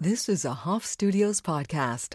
This is a Hoff Studios podcast.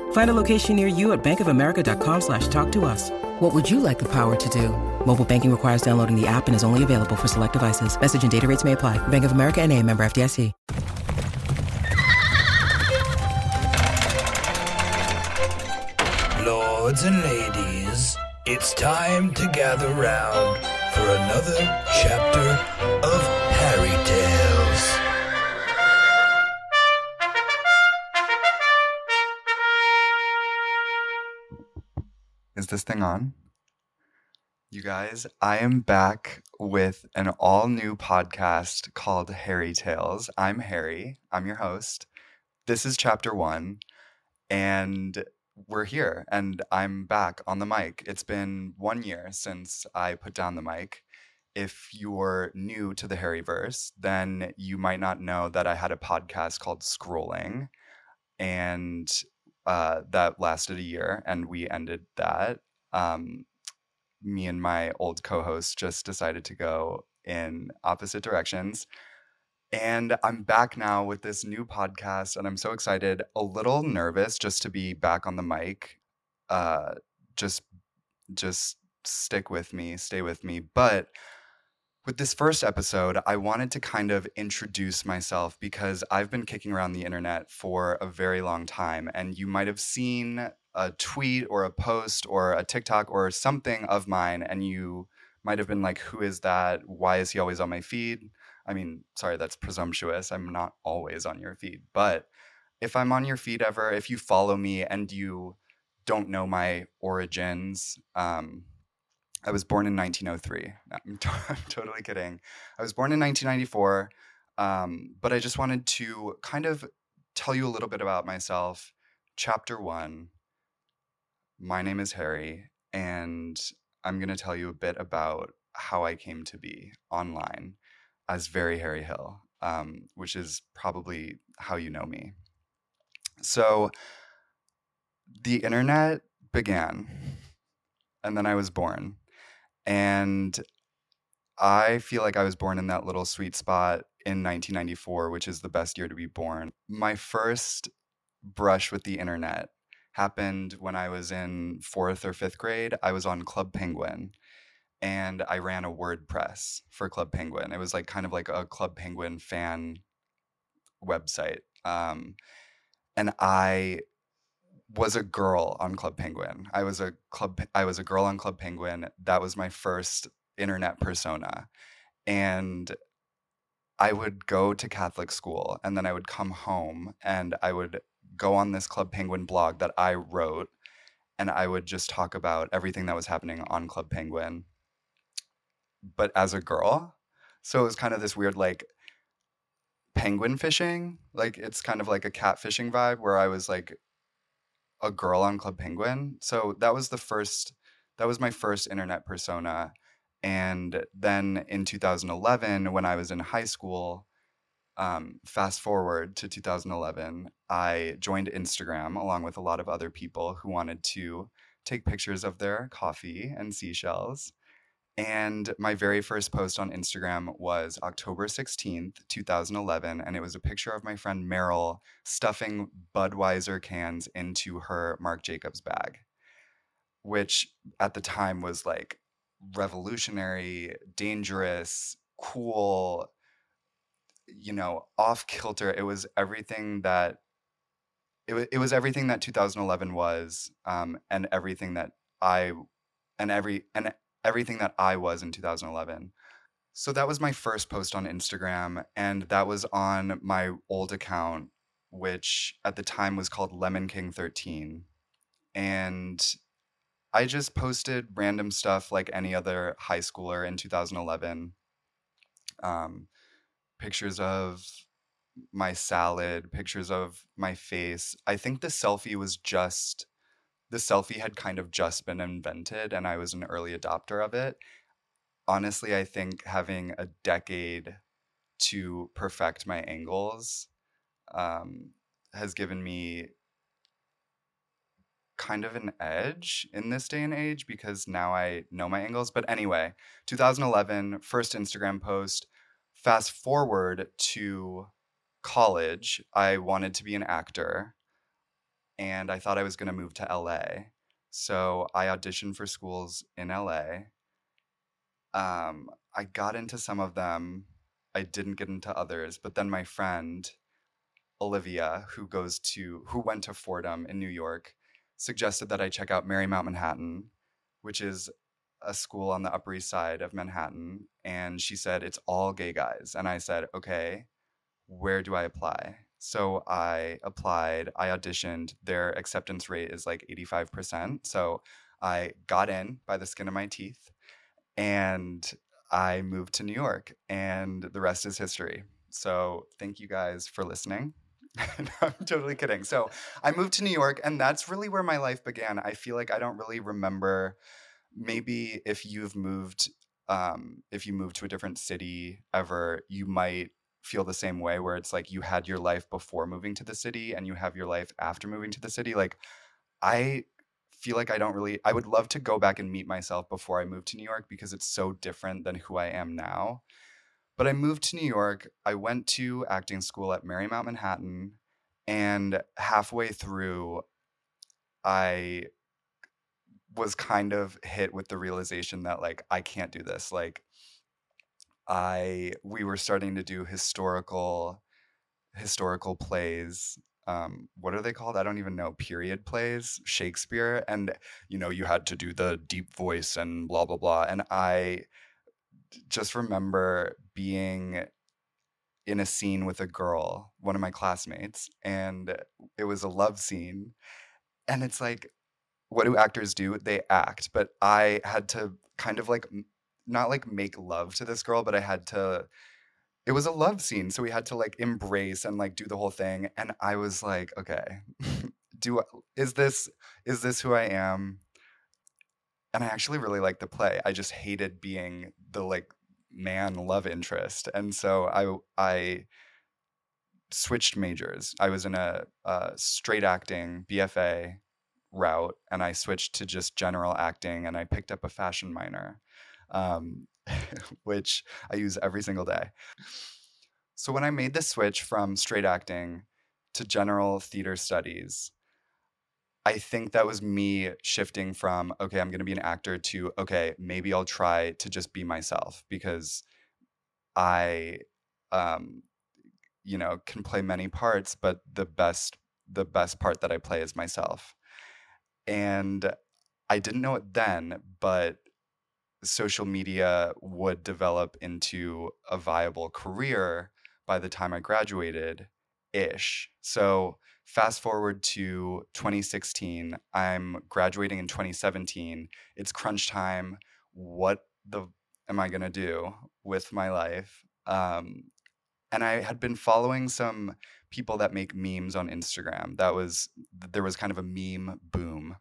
Find a location near you at bankofamerica.com slash talk to us. What would you like the power to do? Mobile banking requires downloading the app and is only available for select devices. Message and data rates may apply. Bank of America and a member FDIC. Lords and ladies, it's time to gather round for another chapter of Harry Tales. Thing on? You guys, I am back with an all new podcast called Harry Tales. I'm Harry, I'm your host. This is chapter one, and we're here, and I'm back on the mic. It's been one year since I put down the mic. If you're new to the Harryverse, then you might not know that I had a podcast called Scrolling, and uh, that lasted a year, and we ended that. Um, me and my old co-host just decided to go in opposite directions. And I'm back now with this new podcast, and I'm so excited. A little nervous just to be back on the mic. Uh, just, just stick with me, stay with me. But with this first episode, I wanted to kind of introduce myself because I've been kicking around the internet for a very long time, and you might have seen a tweet or a post or a TikTok or something of mine, and you might have been like, Who is that? Why is he always on my feed? I mean, sorry, that's presumptuous. I'm not always on your feed. But if I'm on your feed ever, if you follow me and you don't know my origins, um, I was born in 1903. I'm, t- I'm totally kidding. I was born in 1994, um, but I just wanted to kind of tell you a little bit about myself. Chapter one My name is Harry, and I'm going to tell you a bit about how I came to be online as Very Harry Hill, um, which is probably how you know me. So the internet began, and then I was born. And I feel like I was born in that little sweet spot in 1994, which is the best year to be born. My first brush with the internet happened when I was in fourth or fifth grade. I was on Club Penguin and I ran a WordPress for Club Penguin. It was like kind of like a Club Penguin fan website. Um, and I was a girl on Club Penguin. I was a club I was a girl on Club Penguin. That was my first internet persona. And I would go to Catholic school and then I would come home and I would go on this Club Penguin blog that I wrote and I would just talk about everything that was happening on Club Penguin but as a girl. So it was kind of this weird like penguin fishing. Like it's kind of like a catfishing vibe where I was like a girl on Club Penguin. So that was the first that was my first internet persona. And then in 2011, when I was in high school, um, fast forward to 2011, I joined Instagram along with a lot of other people who wanted to take pictures of their coffee and seashells. And my very first post on Instagram was October 16th, 2011. And it was a picture of my friend Meryl stuffing Budweiser cans into her Marc Jacobs bag, which at the time was like revolutionary, dangerous, cool, you know, off kilter. It was everything that. It, was, it was everything that 2011 was um, and everything that i and every and everything that I was in 2011. So that was my first post on Instagram, and that was on my old account, which at the time was called Lemon King 13. And I just posted random stuff like any other high schooler in 2011. Um, pictures of my salad, pictures of my face. I think the selfie was just the selfie had kind of just been invented and I was an early adopter of it. Honestly, I think having a decade to perfect my angles um, has given me kind of an edge in this day and age because now I know my angles. But anyway, 2011, first Instagram post. Fast forward to college, I wanted to be an actor and I thought I was going to move to LA. So I auditioned for schools in LA. Um, I got into some of them. I didn't get into others, but then my friend Olivia, who goes to who went to Fordham in New York, suggested that I check out Marymount Manhattan, which is a school on the Upper East Side of Manhattan, and she said it's all gay guys, and I said, okay, where do I apply? So I applied, I auditioned. Their acceptance rate is like 85%. So I got in by the skin of my teeth and I moved to New York, and the rest is history. So thank you guys for listening. I'm totally kidding. So I moved to New York, and that's really where my life began. I feel like I don't really remember. Maybe if you've moved, um, if you moved to a different city ever, you might feel the same way where it's like you had your life before moving to the city and you have your life after moving to the city like i feel like i don't really i would love to go back and meet myself before i moved to new york because it's so different than who i am now. But i moved to new york i went to acting school at marymount manhattan and halfway through i was kind of hit with the realization that like i can't do this like I we were starting to do historical historical plays. Um, what are they called? I don't even know. Period plays, Shakespeare, and you know you had to do the deep voice and blah blah blah. And I just remember being in a scene with a girl, one of my classmates, and it was a love scene. And it's like, what do actors do? They act, but I had to kind of like not like make love to this girl, but I had to it was a love scene, so we had to like embrace and like do the whole thing and I was like, okay, do is this is this who I am? And I actually really liked the play. I just hated being the like man love interest. And so I I switched majors. I was in a, a straight acting BFA route and I switched to just general acting and I picked up a fashion minor um, which I use every single day. So when I made the switch from straight acting to general theater studies, I think that was me shifting from, okay, I'm going to be an actor to, okay, maybe I'll try to just be myself because I, um, you know, can play many parts, but the best, the best part that I play is myself. And I didn't know it then, but social media would develop into a viable career by the time I graduated ish. So fast forward to 2016, I'm graduating in 2017. It's crunch time. What the am I going to do with my life? Um, and I had been following some people that make memes on Instagram. That was there was kind of a meme boom.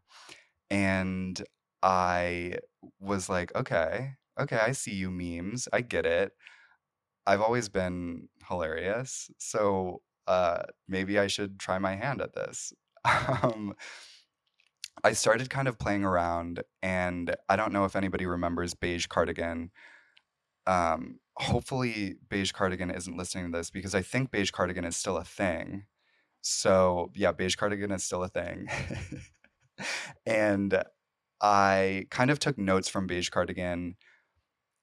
And I was like, okay, okay, I see you memes. I get it. I've always been hilarious. So uh, maybe I should try my hand at this. um, I started kind of playing around, and I don't know if anybody remembers Beige Cardigan. Um, hopefully, Beige Cardigan isn't listening to this because I think Beige Cardigan is still a thing. So, yeah, Beige Cardigan is still a thing. and I kind of took notes from Beige Cardigan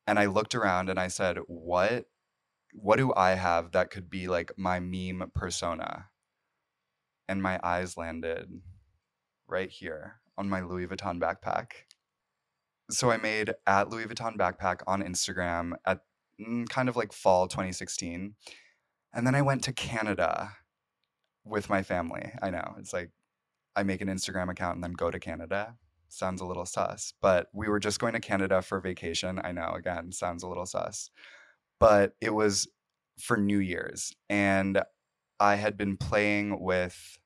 and I looked around and I said, what what do I have that could be like my meme persona? And my eyes landed right here on my Louis Vuitton backpack. So I made at Louis Vuitton backpack on Instagram at mm, kind of like fall 2016. And then I went to Canada with my family. I know it's like I make an Instagram account and then go to Canada. Sounds a little sus, but we were just going to Canada for vacation. I know, again, sounds a little sus, but it was for New Year's. And I had been playing with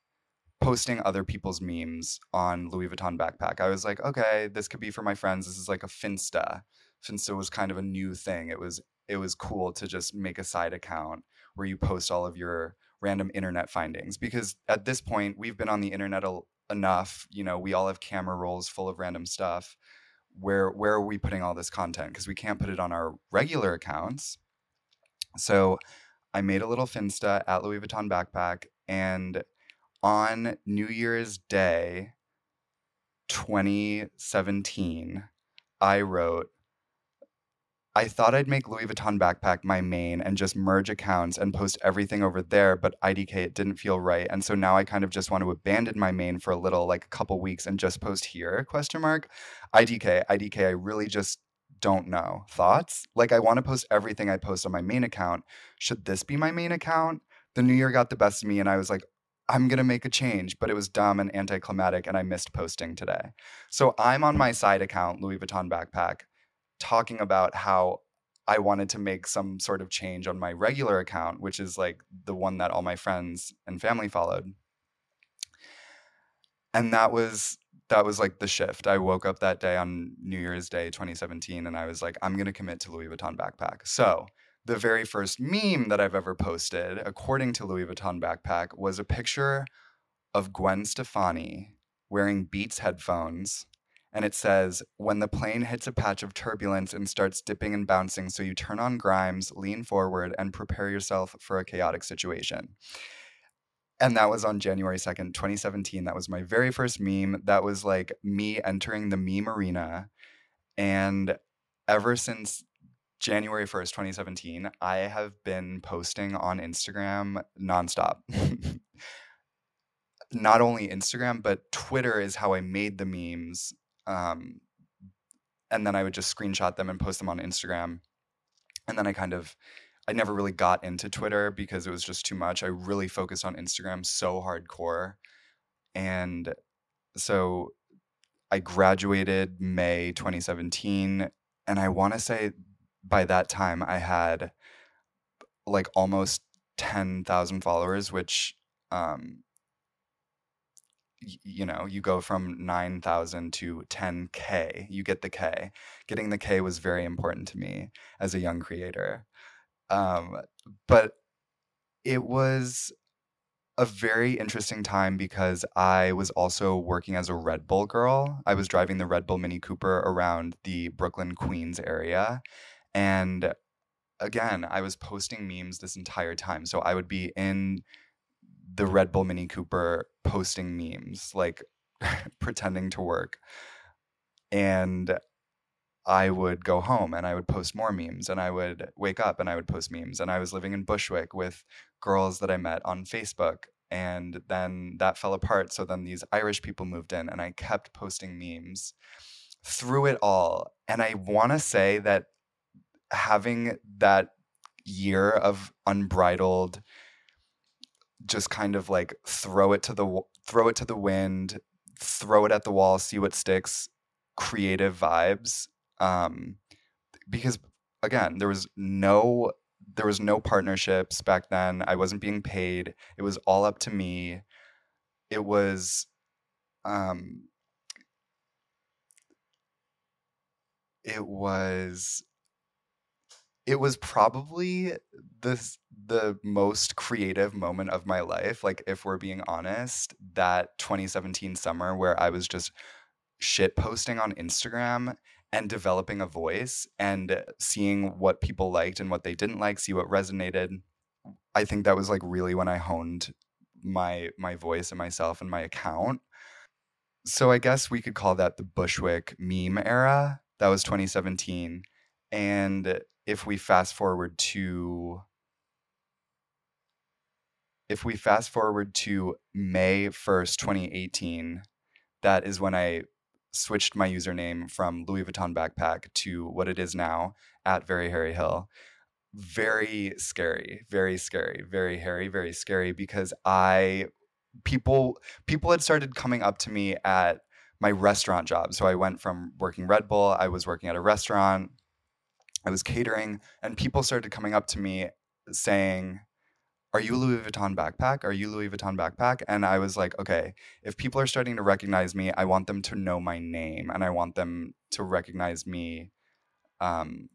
posting other people's memes on Louis Vuitton backpack. I was like, okay, this could be for my friends. This is like a Finsta. Finsta was kind of a new thing. It was it was cool to just make a side account where you post all of your random internet findings because at this point we've been on the internet a, enough, you know, we all have camera rolls full of random stuff. Where where are we putting all this content because we can't put it on our regular accounts. So I made a little Finsta at Louis Vuitton backpack and on New Year's Day 2017, I wrote, I thought I'd make Louis Vuitton backpack my main and just merge accounts and post everything over there, but IDK it didn't feel right. And so now I kind of just want to abandon my main for a little, like a couple weeks and just post here, question mark. IDK, IDK, I really just don't know. Thoughts? Like I want to post everything I post on my main account. Should this be my main account? The new year got the best of me and I was like, I'm going to make a change, but it was dumb and anticlimactic and I missed posting today. So I'm on my side account, Louis Vuitton backpack, talking about how I wanted to make some sort of change on my regular account, which is like the one that all my friends and family followed. And that was that was like the shift. I woke up that day on New Year's Day 2017 and I was like, I'm going to commit to Louis Vuitton backpack. So the very first meme that I've ever posted, according to Louis Vuitton Backpack, was a picture of Gwen Stefani wearing Beats headphones. And it says, when the plane hits a patch of turbulence and starts dipping and bouncing, so you turn on Grimes, lean forward, and prepare yourself for a chaotic situation. And that was on January 2nd, 2017. That was my very first meme. That was like me entering the meme arena. And ever since January 1st, 2017, I have been posting on Instagram nonstop. Not only Instagram, but Twitter is how I made the memes. Um, and then I would just screenshot them and post them on Instagram. And then I kind of, I never really got into Twitter because it was just too much. I really focused on Instagram so hardcore. And so I graduated May 2017. And I want to say by that time I had like almost 10,000 followers, which, um, you know, you go from 9,000 to 10K. You get the K. Getting the K was very important to me as a young creator. Um, but it was a very interesting time because I was also working as a Red Bull girl. I was driving the Red Bull Mini Cooper around the Brooklyn, Queens area. And again, I was posting memes this entire time. So I would be in the Red Bull Mini Cooper posting memes, like pretending to work. And I would go home and I would post more memes and I would wake up and I would post memes. And I was living in Bushwick with girls that I met on Facebook. And then that fell apart. So then these Irish people moved in and I kept posting memes through it all. And I want to say that having that year of unbridled just kind of like throw it to the throw it to the wind throw it at the wall see what sticks creative vibes um because again there was no there was no partnerships back then. I wasn't being paid. It was all up to me. It was um it was it was probably the the most creative moment of my life like if we're being honest that 2017 summer where i was just shit posting on instagram and developing a voice and seeing what people liked and what they didn't like see what resonated. I think that was like really when i honed my my voice and myself and my account. So i guess we could call that the bushwick meme era. That was 2017 and if we fast forward to if we fast forward to May 1st, 2018, that is when I switched my username from Louis Vuitton backpack to what it is now at Very Harry Hill. Very scary, very scary, very hairy, very scary because I people people had started coming up to me at my restaurant job. So I went from working Red Bull, I was working at a restaurant, I was catering, and people started coming up to me saying, Are you Louis Vuitton backpack? Are you Louis Vuitton backpack? And I was like, Okay, if people are starting to recognize me, I want them to know my name and I want them to recognize me um,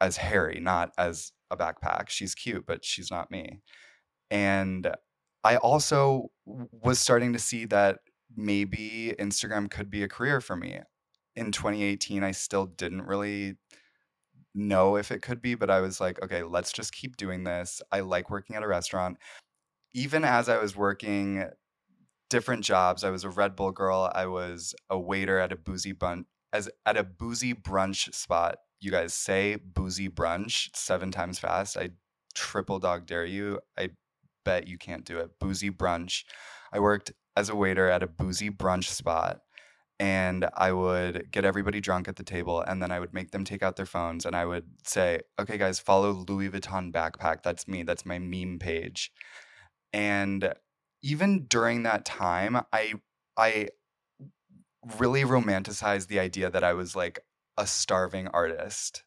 as Harry, not as a backpack. She's cute, but she's not me. And I also was starting to see that maybe Instagram could be a career for me. In 2018, I still didn't really know if it could be, but I was like, okay, let's just keep doing this. I like working at a restaurant. Even as I was working different jobs, I was a Red Bull girl, I was a waiter at a boozy bunch as at a boozy brunch spot. You guys say boozy brunch seven times fast. I triple dog dare you. I bet you can't do it. Boozy brunch. I worked as a waiter at a boozy brunch spot and I would get everybody drunk at the table and then I would make them take out their phones and I would say, "Okay guys, follow Louis Vuitton backpack. That's me. That's my meme page." And even during that time, I I really romanticized the idea that I was like a starving artist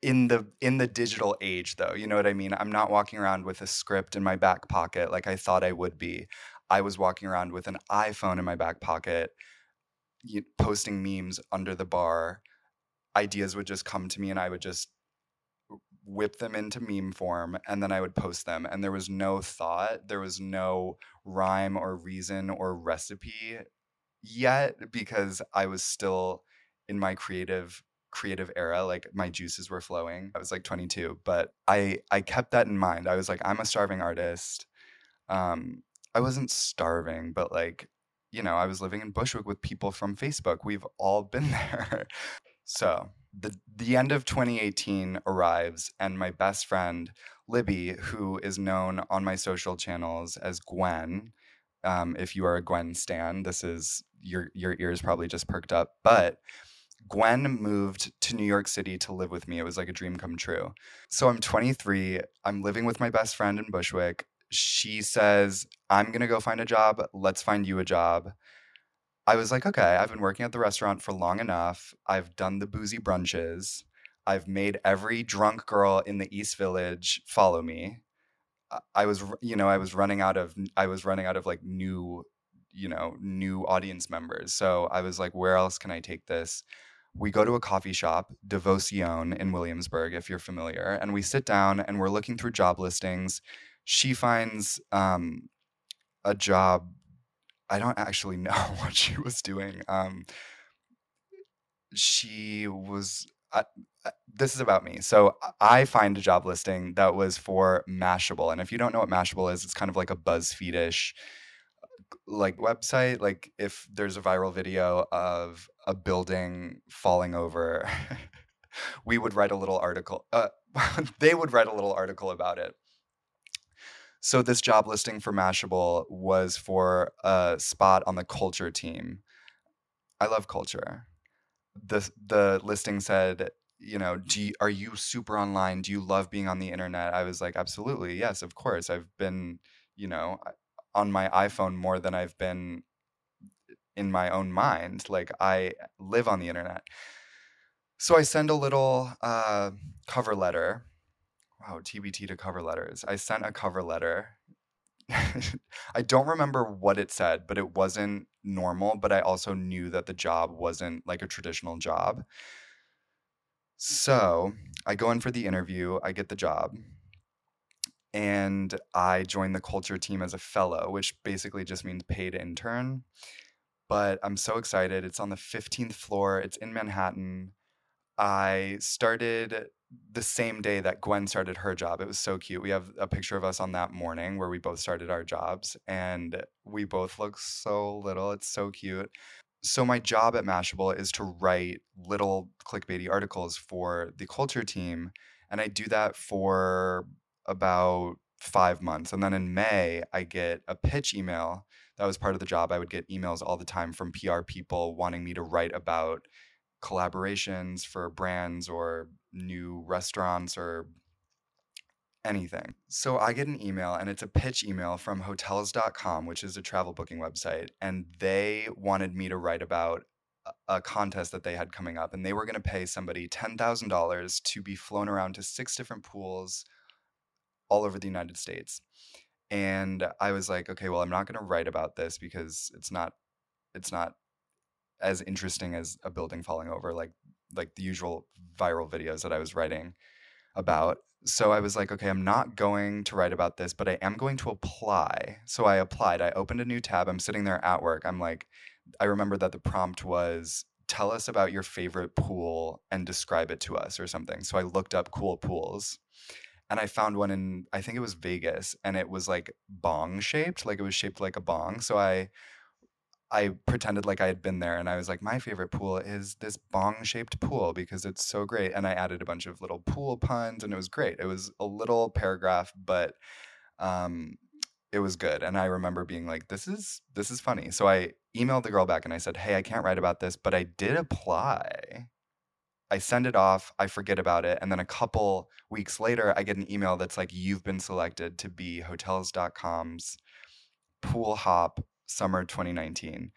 in the in the digital age though you know what i mean i'm not walking around with a script in my back pocket like i thought i would be i was walking around with an iphone in my back pocket posting memes under the bar. Ideas would just come to me and i would just whip them into meme form and then i would post them and there was no thought there was no rhyme or reason or recipe yet because i was still in my creative creative era like my juices were flowing. I was like 22 but i i kept that in mind. I was like i'm a starving artist um i wasn't starving but like you know i was living in bushwick with people from facebook we've all been there so the the end of 2018 arrives and my best friend libby who is known on my social channels as gwen um, if you are a gwen stan this is your your ears probably just perked up but Gwen moved to New York City to live with me. It was like a dream come true. So I'm 23. I'm living with my best friend in Bushwick. She says, I'm going to go find a job. Let's find you a job. I was like, okay, I've been working at the restaurant for long enough. I've done the boozy brunches. I've made every drunk girl in the East Village follow me. I was, you know, I was running out of, I was running out of like new, you know, new audience members. So I was like, where else can I take this? we go to a coffee shop, Devoción in Williamsburg, if you're familiar, and we sit down and we're looking through job listings. She finds um, a job. I don't actually know what she was doing. Um, she was. Uh, uh, this is about me. So I find a job listing that was for Mashable, and if you don't know what Mashable is, it's kind of like a BuzzFeed-ish like website like if there's a viral video of a building falling over we would write a little article uh, they would write a little article about it so this job listing for mashable was for a spot on the culture team i love culture the the listing said you know do you, are you super online do you love being on the internet i was like absolutely yes of course i've been you know on my iPhone more than I've been in my own mind. Like I live on the internet. So I send a little uh, cover letter. Oh, wow, TBT to cover letters. I sent a cover letter. I don't remember what it said, but it wasn't normal. But I also knew that the job wasn't like a traditional job. So I go in for the interview, I get the job and I join the culture team as a fellow, which basically just means paid intern. But I'm so excited. It's on the 15th floor, it's in Manhattan. I started the same day that Gwen started her job. It was so cute. We have a picture of us on that morning where we both started our jobs and we both look so little. It's so cute. So, my job at Mashable is to write little clickbaity articles for the culture team. And I do that for about five months. And then in May, I get a pitch email. That was part of the job. I would get emails all the time from PR people wanting me to write about collaborations for brands or new restaurants or anything. So I get an email and it's a pitch email from hotels.com, which is a travel booking website. And they wanted me to write about a- contest that they had coming up. And they were going to pay somebody $10,000 to be flown around to six different pools all over the United States. And I was like, okay, well, I'm not going to write about this because it's not, it's not as interesting as a building falling over, like like the usual viral videos that I was writing about. So I uh-huh. was like, okay, I'm not going to write about this, but I am going to apply. So I applied. I opened a new tab. I'm sitting there at work. I'm like, I remember that the prompt was tell us about your favorite pool and describe it to us or something. So I looked up cool pools and I found one in I think it was Vegas and it was like bong shaped, like it was shaped like a bong. So I I pretended like I had been there and I was like, my favorite pool is this bong shaped pool because it's so great. And I added a bunch of little pool puns and it was great. It was a little paragraph, but um, it was good. And I remember being like, this is this is funny. So I emailed the girl back and I said, Hey, I can't write about this, but I did apply. I send it off, I forget about it, and then a couple weeks later, I get an email that's like, You've been selected to be hotels.com's pool hop summer 2019.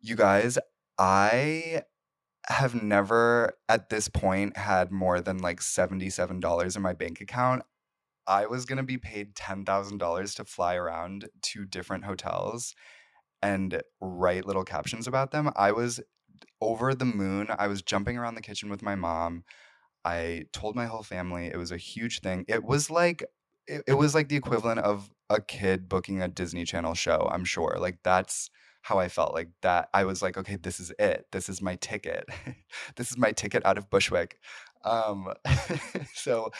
You guys, I have never at this point had more than like $77 in my bank account. I was going to be paid $10,000 to fly around to different hotels and write little captions about them. I was over the moon. I was jumping around the kitchen with my mom. I told my whole family it was a huge thing. It was like it, it was like the equivalent of a kid booking a Disney Channel show, I'm sure. Like that's how I felt. Like that I was like, okay, this is it. This is my ticket. this is my ticket out of Bushwick. Um so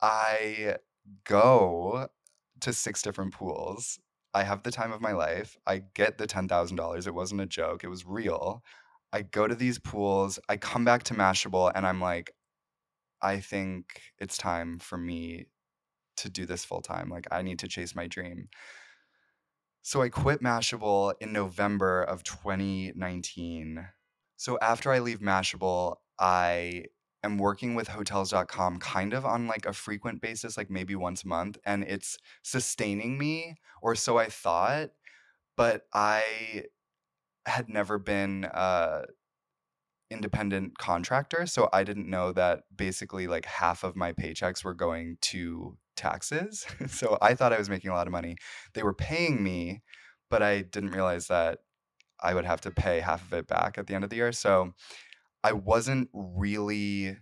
I go to six different pools. I have the time of my life. I get the $10,000. It wasn't a joke, it was real. I go to these pools. I come back to Mashable and I'm like, I think it's time for me to do this full time. Like, I need to chase my dream. So I quit Mashable in November of 2019. So after I leave Mashable, I am working with hotels.com kind of on like a frequent basis, like maybe once a month, and it's sustaining me, or so I thought. But I had never been a independent contractor, so I didn't know that basically like half of my paychecks were going to taxes. so I thought I was making a lot of money. They were paying me, but I didn't realize that I would have to pay half of it back at the end of the year. So I wasn't really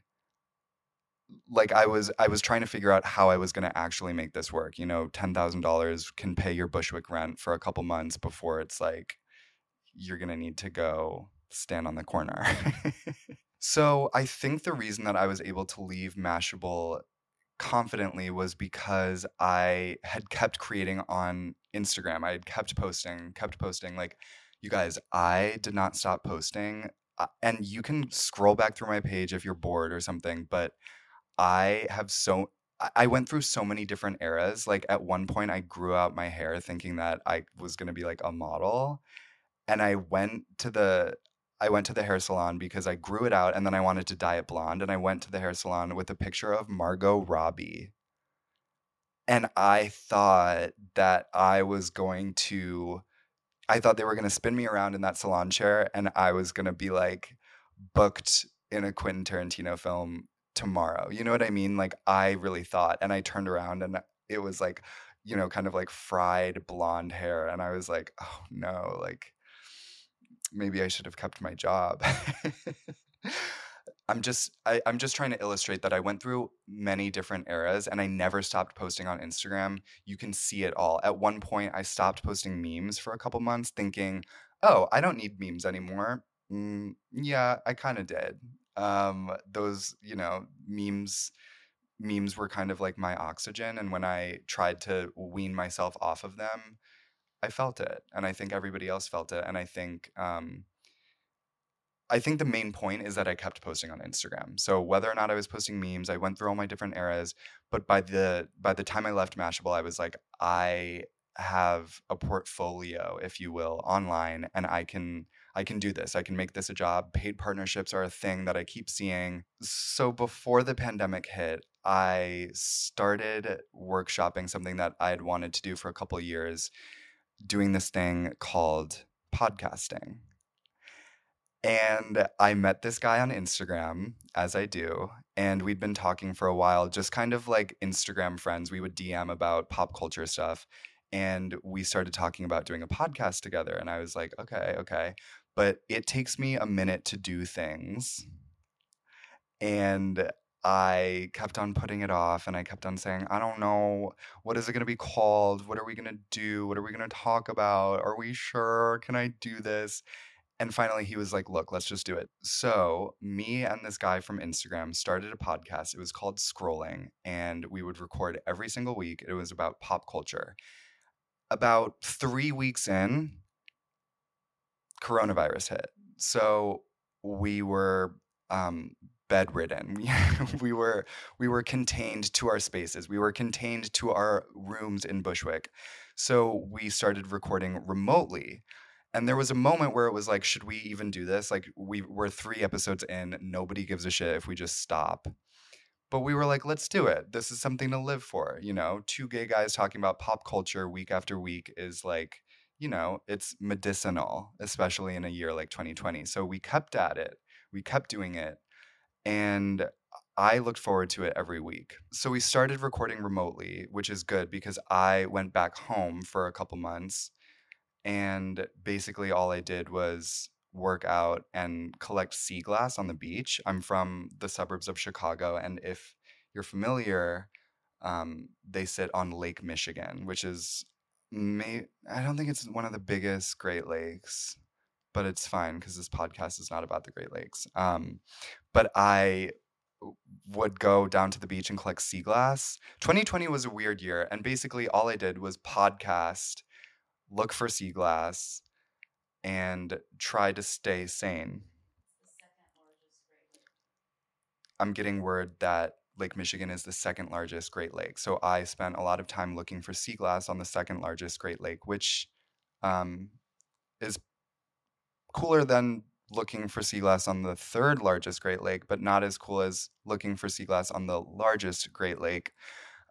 like I was I was trying to figure out how I was going to actually make this work. You know, $10,000 can pay your Bushwick rent for a couple months before it's like you're going to need to go stand on the corner. so, I think the reason that I was able to leave Mashable confidently was because I had kept creating on Instagram. I had kept posting, kept posting. Like, you guys, I did not stop posting. Uh, and you can scroll back through my page if you're bored or something, but I have so. I- I went through so many different eras. Like at one point, I grew out my hair thinking that I was going to be like a model. And I went to the I went to the hair salon because I grew it out and then I wanted to dye it blonde. And I went to the hair salon with a picture of Margot Robbie. And I thought that I was going to, I thought they were going to spin me around in that salon chair and I was going to be like booked in a Quentin Tarantino film tomorrow. You know what I mean? Like, I really thought. And I turned around and it was like, you know, kind of like fried blonde hair. And I was like, oh no, like, maybe I should have kept my job. I'm just I, I'm just trying to illustrate that I went through many different eras and I never stopped posting on Instagram. You can see it all. At one point I stopped posting memes for a couple months thinking, oh, I don't need memes anymore. Mm, yeah, I kind of did. Um, those, you know, memes memes were kind of like my oxygen and when I tried to wean myself off of them, I felt it, and I think everybody else felt it, and I think um, I think the main point is that I kept posting on Instagram. So whether or not I was posting memes, I went through all my different eras. But by the by the time I left Mashable, I was like, I have a portfolio, if you will, online, and I can I can do this. I can make this a job. Paid partnerships are a thing that I keep seeing. So before the pandemic hit, I started workshopping something that I had wanted to do for a couple years, doing this thing called mm-hmm. podcasting. And I met this guy on Instagram, as I do, and we'd been talking for a while, just kind of like Instagram friends. We would DM about pop culture stuff. And we started talking about doing a podcast together. And I was like, okay, okay. But it takes me a minute to do things. And I kept on putting it off and I kept on saying, I don't know. What is it going to be called? What are we going to do? What are we going to talk about? Are we sure? Can I do this? And finally, he was like, Look, let's just do it. So, me and this guy from Instagram started a podcast. It was called Scrolling, and we would record every single week. It was about pop culture. About three weeks in, coronavirus hit. So, we were um, bedridden. We, we were we were contained to our spaces. We were contained to our rooms in Bushwick. So we started recording remotely. And there was a moment where it was like, should we even do this? Like we we're three episodes in, nobody gives a shit if we just stop. But we were like, let's do it. This is something to live for, you know. Two gay guys talking about pop culture week after week is like, you know, it's medicinal, especially in a year like 2020. So we kept at it. We kept doing it. And I looked forward to it every week. So we started recording remotely, which is good because I went back home for a couple months and basically all I did was work out and collect sea glass on the beach. I'm from the suburbs of Chicago, and if you're familiar, um, they sit on Lake Michigan, which is may I don't think it's one of the biggest Great Lakes, but it's fine because this podcast is not about the Great Lakes. Um, but I would go down to the beach and collect sea glass. 2020 was a weird year, and basically all I did was podcast look for sea glass, and try to stay sane. I'm getting word that Lake Michigan is the second largest Great Lake. So I spent a lot of time looking for sea glass on the second largest Great Lake, which um, is cooler than looking for sea glass on the third largest Great Lake, but not as cool as looking for sea glass on the largest Great Lake.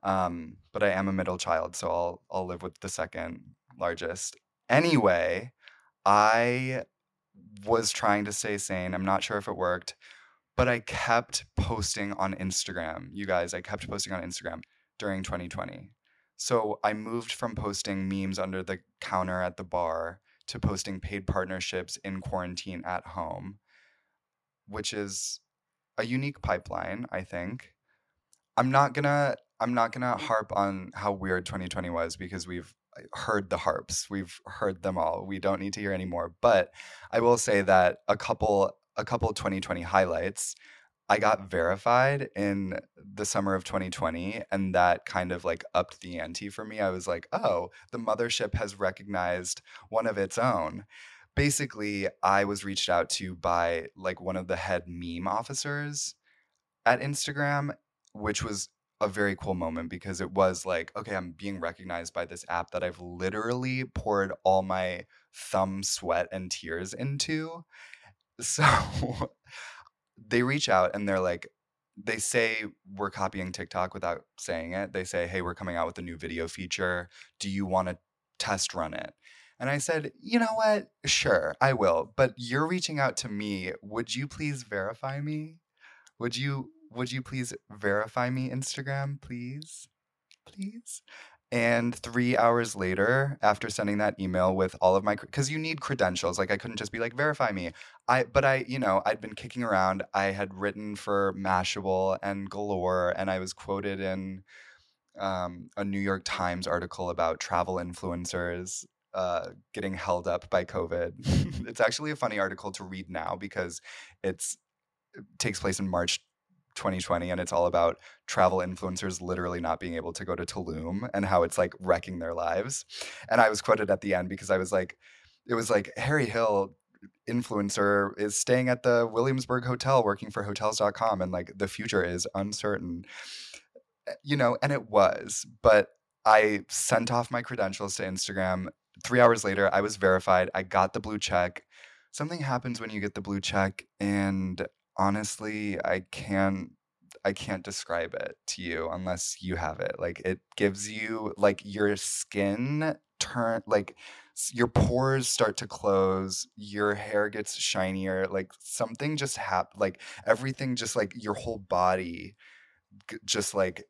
Um, but I am a middle child, so I'll I'll live with the second largest. Anyway, I was trying to stay sane. I'm not sure if it worked, but I kept posting on Instagram. You guys, I kept posting on Instagram during 2020. So I moved from posting memes under the counter at the bar to posting paid partnerships in quarantine at home, which is a unique pipeline, I think. I'm not gonna I'm not gonna harp on how weird 2020 was because we've uh, heard the harps. We've heard them all. We don't need to hear any more. But I will say that a couple a couple 2020 highlights. I got mm-hmm. verified in the summer of 2020, and that kind of like upped the ante for me. I was like, oh, the mothership has recognized one of its own. Basically, I was reached out to by like one of the head meme officers at Instagram, which was a very cool moment because it was like, okay, I'm being recognized by this app that I've literally poured all my thumb sweat and tears into. So they reach out and they're like, they say we're copying TikTok without saying it. They say, hey, we're coming out with a new video feature. Do you want to test run it? And I said, you know what? Sure, I will. But you're reaching out to me. Would you please verify me? Would you would you please verify me Instagram, please? Please? And three hours later, after sending that email with all of my, because you need credentials, like I couldn't just be like, verify me. I, but I, you know, I'd been kicking around. I had written for Mashable and Galore, and I was quoted in um, a New York Times article about travel influencers uh, getting held up by COVID. it's actually a funny article to read now because it's it takes place in March 2020 and it's all about travel influencers literally not being able to go to Tulum and how it's like wrecking their lives. And I was quoted at the end because I was like, it was like Harry Hill influencer is staying at the Williamsburg Hotel working for hotels.com and like the future is uncertain. Eh, You know, and it was, but I sent off my credentials to Instagram. 3 hours later, I was verified. I got the blue check. Something happens when you get the blue check and honestly, I can't I can't describe it to you unless you have it. Like it gives you like your skin turn like your pores start to close, your hair gets shinier, like something just hap like everything just like your whole body just like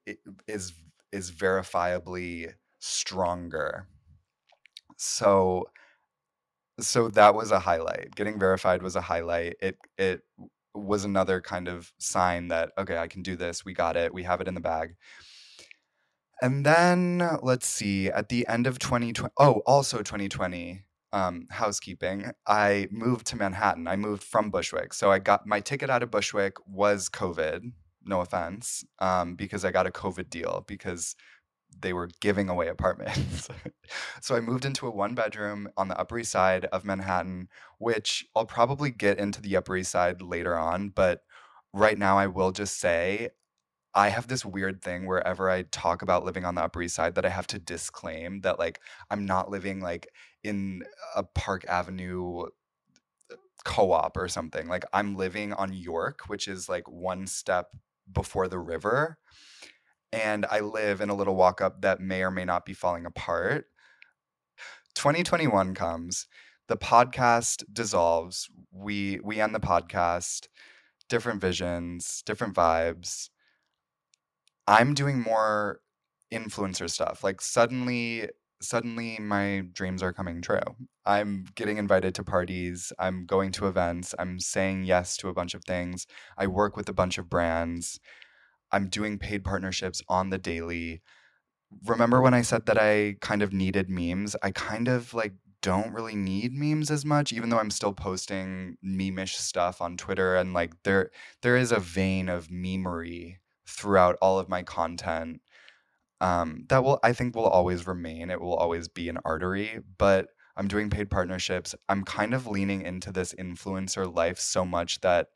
is is verifiably stronger. So so that was a highlight. Getting verified was a highlight. It it was another kind of sign that okay, I can do this. We got it. We have it in the bag. And then let's see, at the end of 2020, oh, also 2020, um, housekeeping, I moved to Manhattan. I moved from Bushwick. So I got my ticket out of Bushwick was COVID, no offense, um, because I got a COVID deal because they were giving away apartments. so I moved into a one bedroom on the Upper East Side of Manhattan, which I'll probably get into the Upper East Side later on. But right now, I will just say I have this weird thing wherever I talk about living on the Upper East Side that I have to disclaim that like I'm not living like in a Park Avenue uh, co-op or something. Like I'm living on York, which is like one step before the river. And I live in a little walk up that may or may not be falling apart. 2021 comes, the podcast dissolves. We we end the podcast, different visions, different vibes. I'm doing more influencer stuff. Like suddenly suddenly my dreams are coming true. I'm getting invited to parties, I'm going to events, I'm saying yes to a bunch of things. I work with a bunch of brands. I'm doing paid partnerships on the daily. Remember when I said that I kind of needed memes? I kind of like don't really need memes as much even though I'm still posting meme-ish stuff on Twitter and like there there is a vein of memery throughout all of my content um, that will I think will always remain. It will always be an artery, but I'm doing paid partnerships. I'm kind of leaning into this influencer life so much that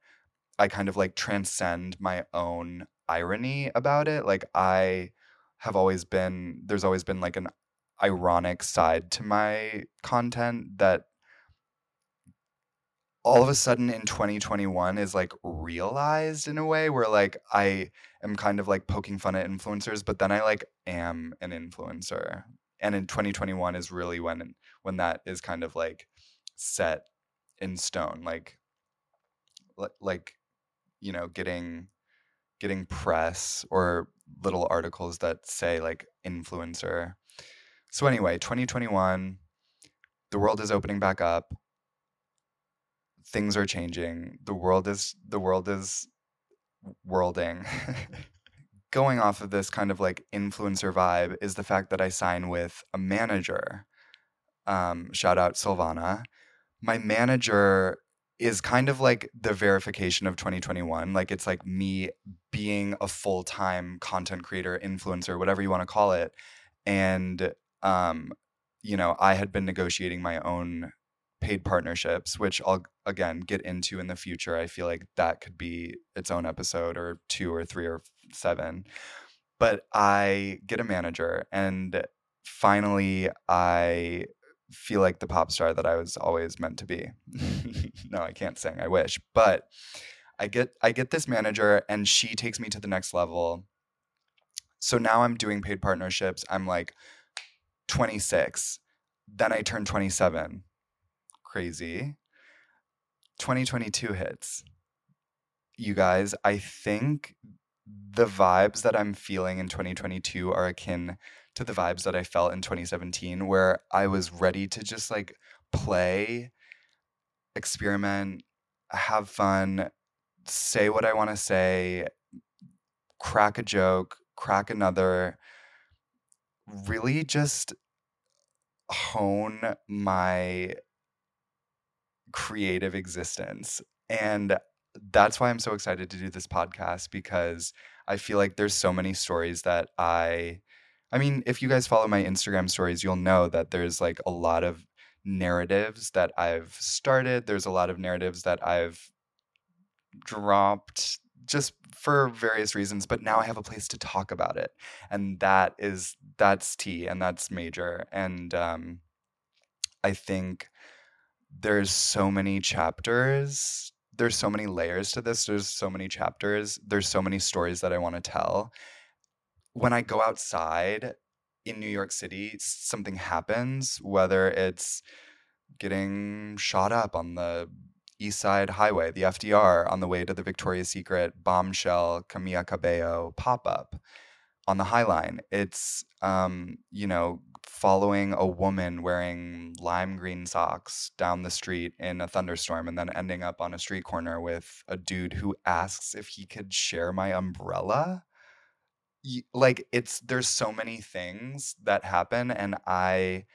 I kind of like transcend my own irony about it. Like I have always been there's always been like an ironic side to my content that all of a sudden in 2021 is like realized in a way where like I am kind of like poking fun at influencers, but then I like am an influencer. And in 2021 is really when when that is kind of like set in stone. Like like you know, getting getting press or little articles that say like influencer. So anyway, 2021, the world is opening back up. Things are changing. The world is the world is worlding. Going off of this kind of like influencer vibe is the fact that i sign with a manager. Um, shout out silvana my manager is kind of like the verification of 2021 like it's like me being a full-time content creator influencer whatever you want to call it and um, you know i had been negotiating my own paid partnerships, which I'll again get into in the future. I feel like that could be its own episode or two or three or seven. But I get a manager and finally I feel like the pop star that I was always meant to be. no, I can't sing. I wish. Mm. But I get I get this manager and she takes me to the next level. So now I'm doing paid partnerships. I'm like 26. Then I turn 27 crazy. 2022 hits. You guys, I think the vibes that I'm feeling in 2022 are akin to the vibes that I felt in 2017, where I was ready to just like play, experiment, have fun, say what I want to say, crack a joke, crack another, really just hone my creative existence. And that's why I'm so excited to do this podcast because I feel like there's so many stories that I I mean, if you guys follow my Instagram stories, you'll know that there's like a lot of narratives that I've started. There's a lot of narratives that I've dropped just for various reasons, but now I have a place to talk about it. And that is that's tea and that's major. And um I think there's so many chapters there's so many layers to this there's so many chapters there's so many stories that i want to tell when i go outside in new york city something happens whether it's getting shot up on the east side highway the fdr on the way to the victoria's secret bombshell camila cabello pop-up on the High Line. It's um, you know, following a woman wearing lime green socks down the street in a thunderstorm and then ending up on a street corner with a dude who asks if he could share my umbrella. Like it's there's so many things that happen and I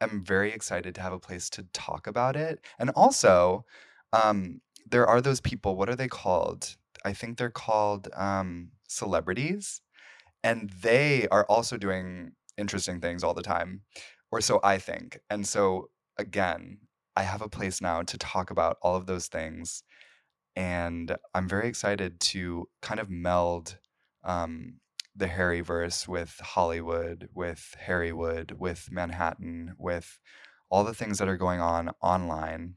am very excited to have a place to talk about it. And also, um, there are those people, what are they called? I think they're called um, celebrities and they are also doing interesting things all the time or so i think and so again i have a place now to talk about all of those things and i'm very excited to kind of meld um, the harry verse with hollywood with harrywood with manhattan with all the things that are going on online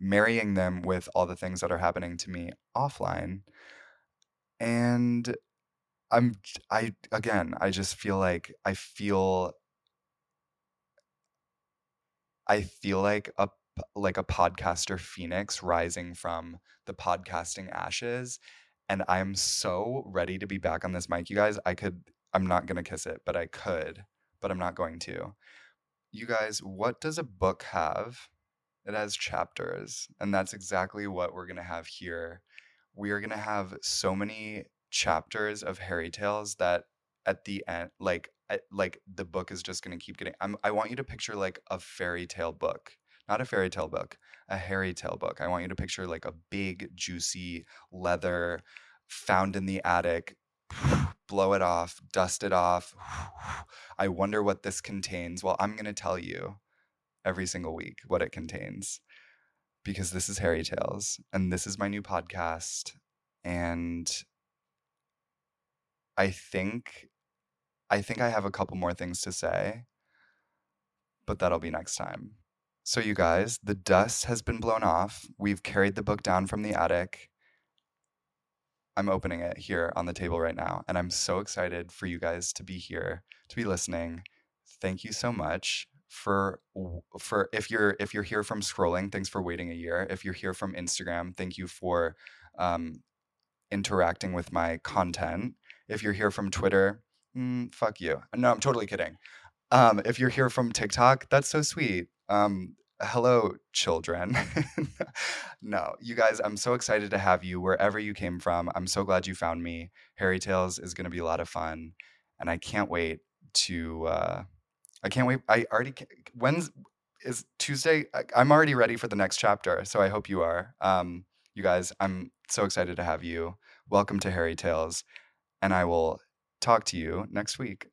marrying them with all the things that are happening to me offline. And I'm I again, I just feel like I feel I feel like a like a podcaster phoenix rising from the podcasting ashes and I'm so ready to be back on this mic you guys. I could I'm not going to kiss it, but I could, but I'm not going to. You guys, what does a book have? It has chapters, and that's exactly what we're going to have here. We are going to have so many chapters of Harry Tales that at the end, like eh, like the book is just going to keep getting. I'm, I want you to picture like a fairy tale book, not a fairy tale book, a Harry Tale book. I want you to picture like a big, juicy leather found in the attic. Blow it off, dust it off. I wonder what this contains. Well, I'm going to tell you every single week what it contains because this is Harry Tales and this is my new podcast. And I think I think I have a couple more things to say, but that'll be next time. So you guys, the dust has been blown off. We've carried the book down from the attic. I'm opening it here on the table right now, and I'm so excited for you guys to be here, to be listening. Thank you so much for for if you're if you're here from scrolling, thanks for waiting a year. If you're here from Instagram, thank you for um, interacting with my content. If you're here from Twitter, mm, fuck you. No, I'm totally kidding. Um, if you're here from TikTok, that's so sweet. Um, hello, children. no, you guys, I'm so excited to have you wherever you came from. I'm so glad you found me. Harry Tales is going to be a lot of fun, and I can't wait to. Uh, I can't wait. I already. When's is Tuesday? I'm already ready for the next chapter, so I hope you are. Um, you guys, I'm so excited to have you. Welcome to Harry Tales and I will talk to you next week.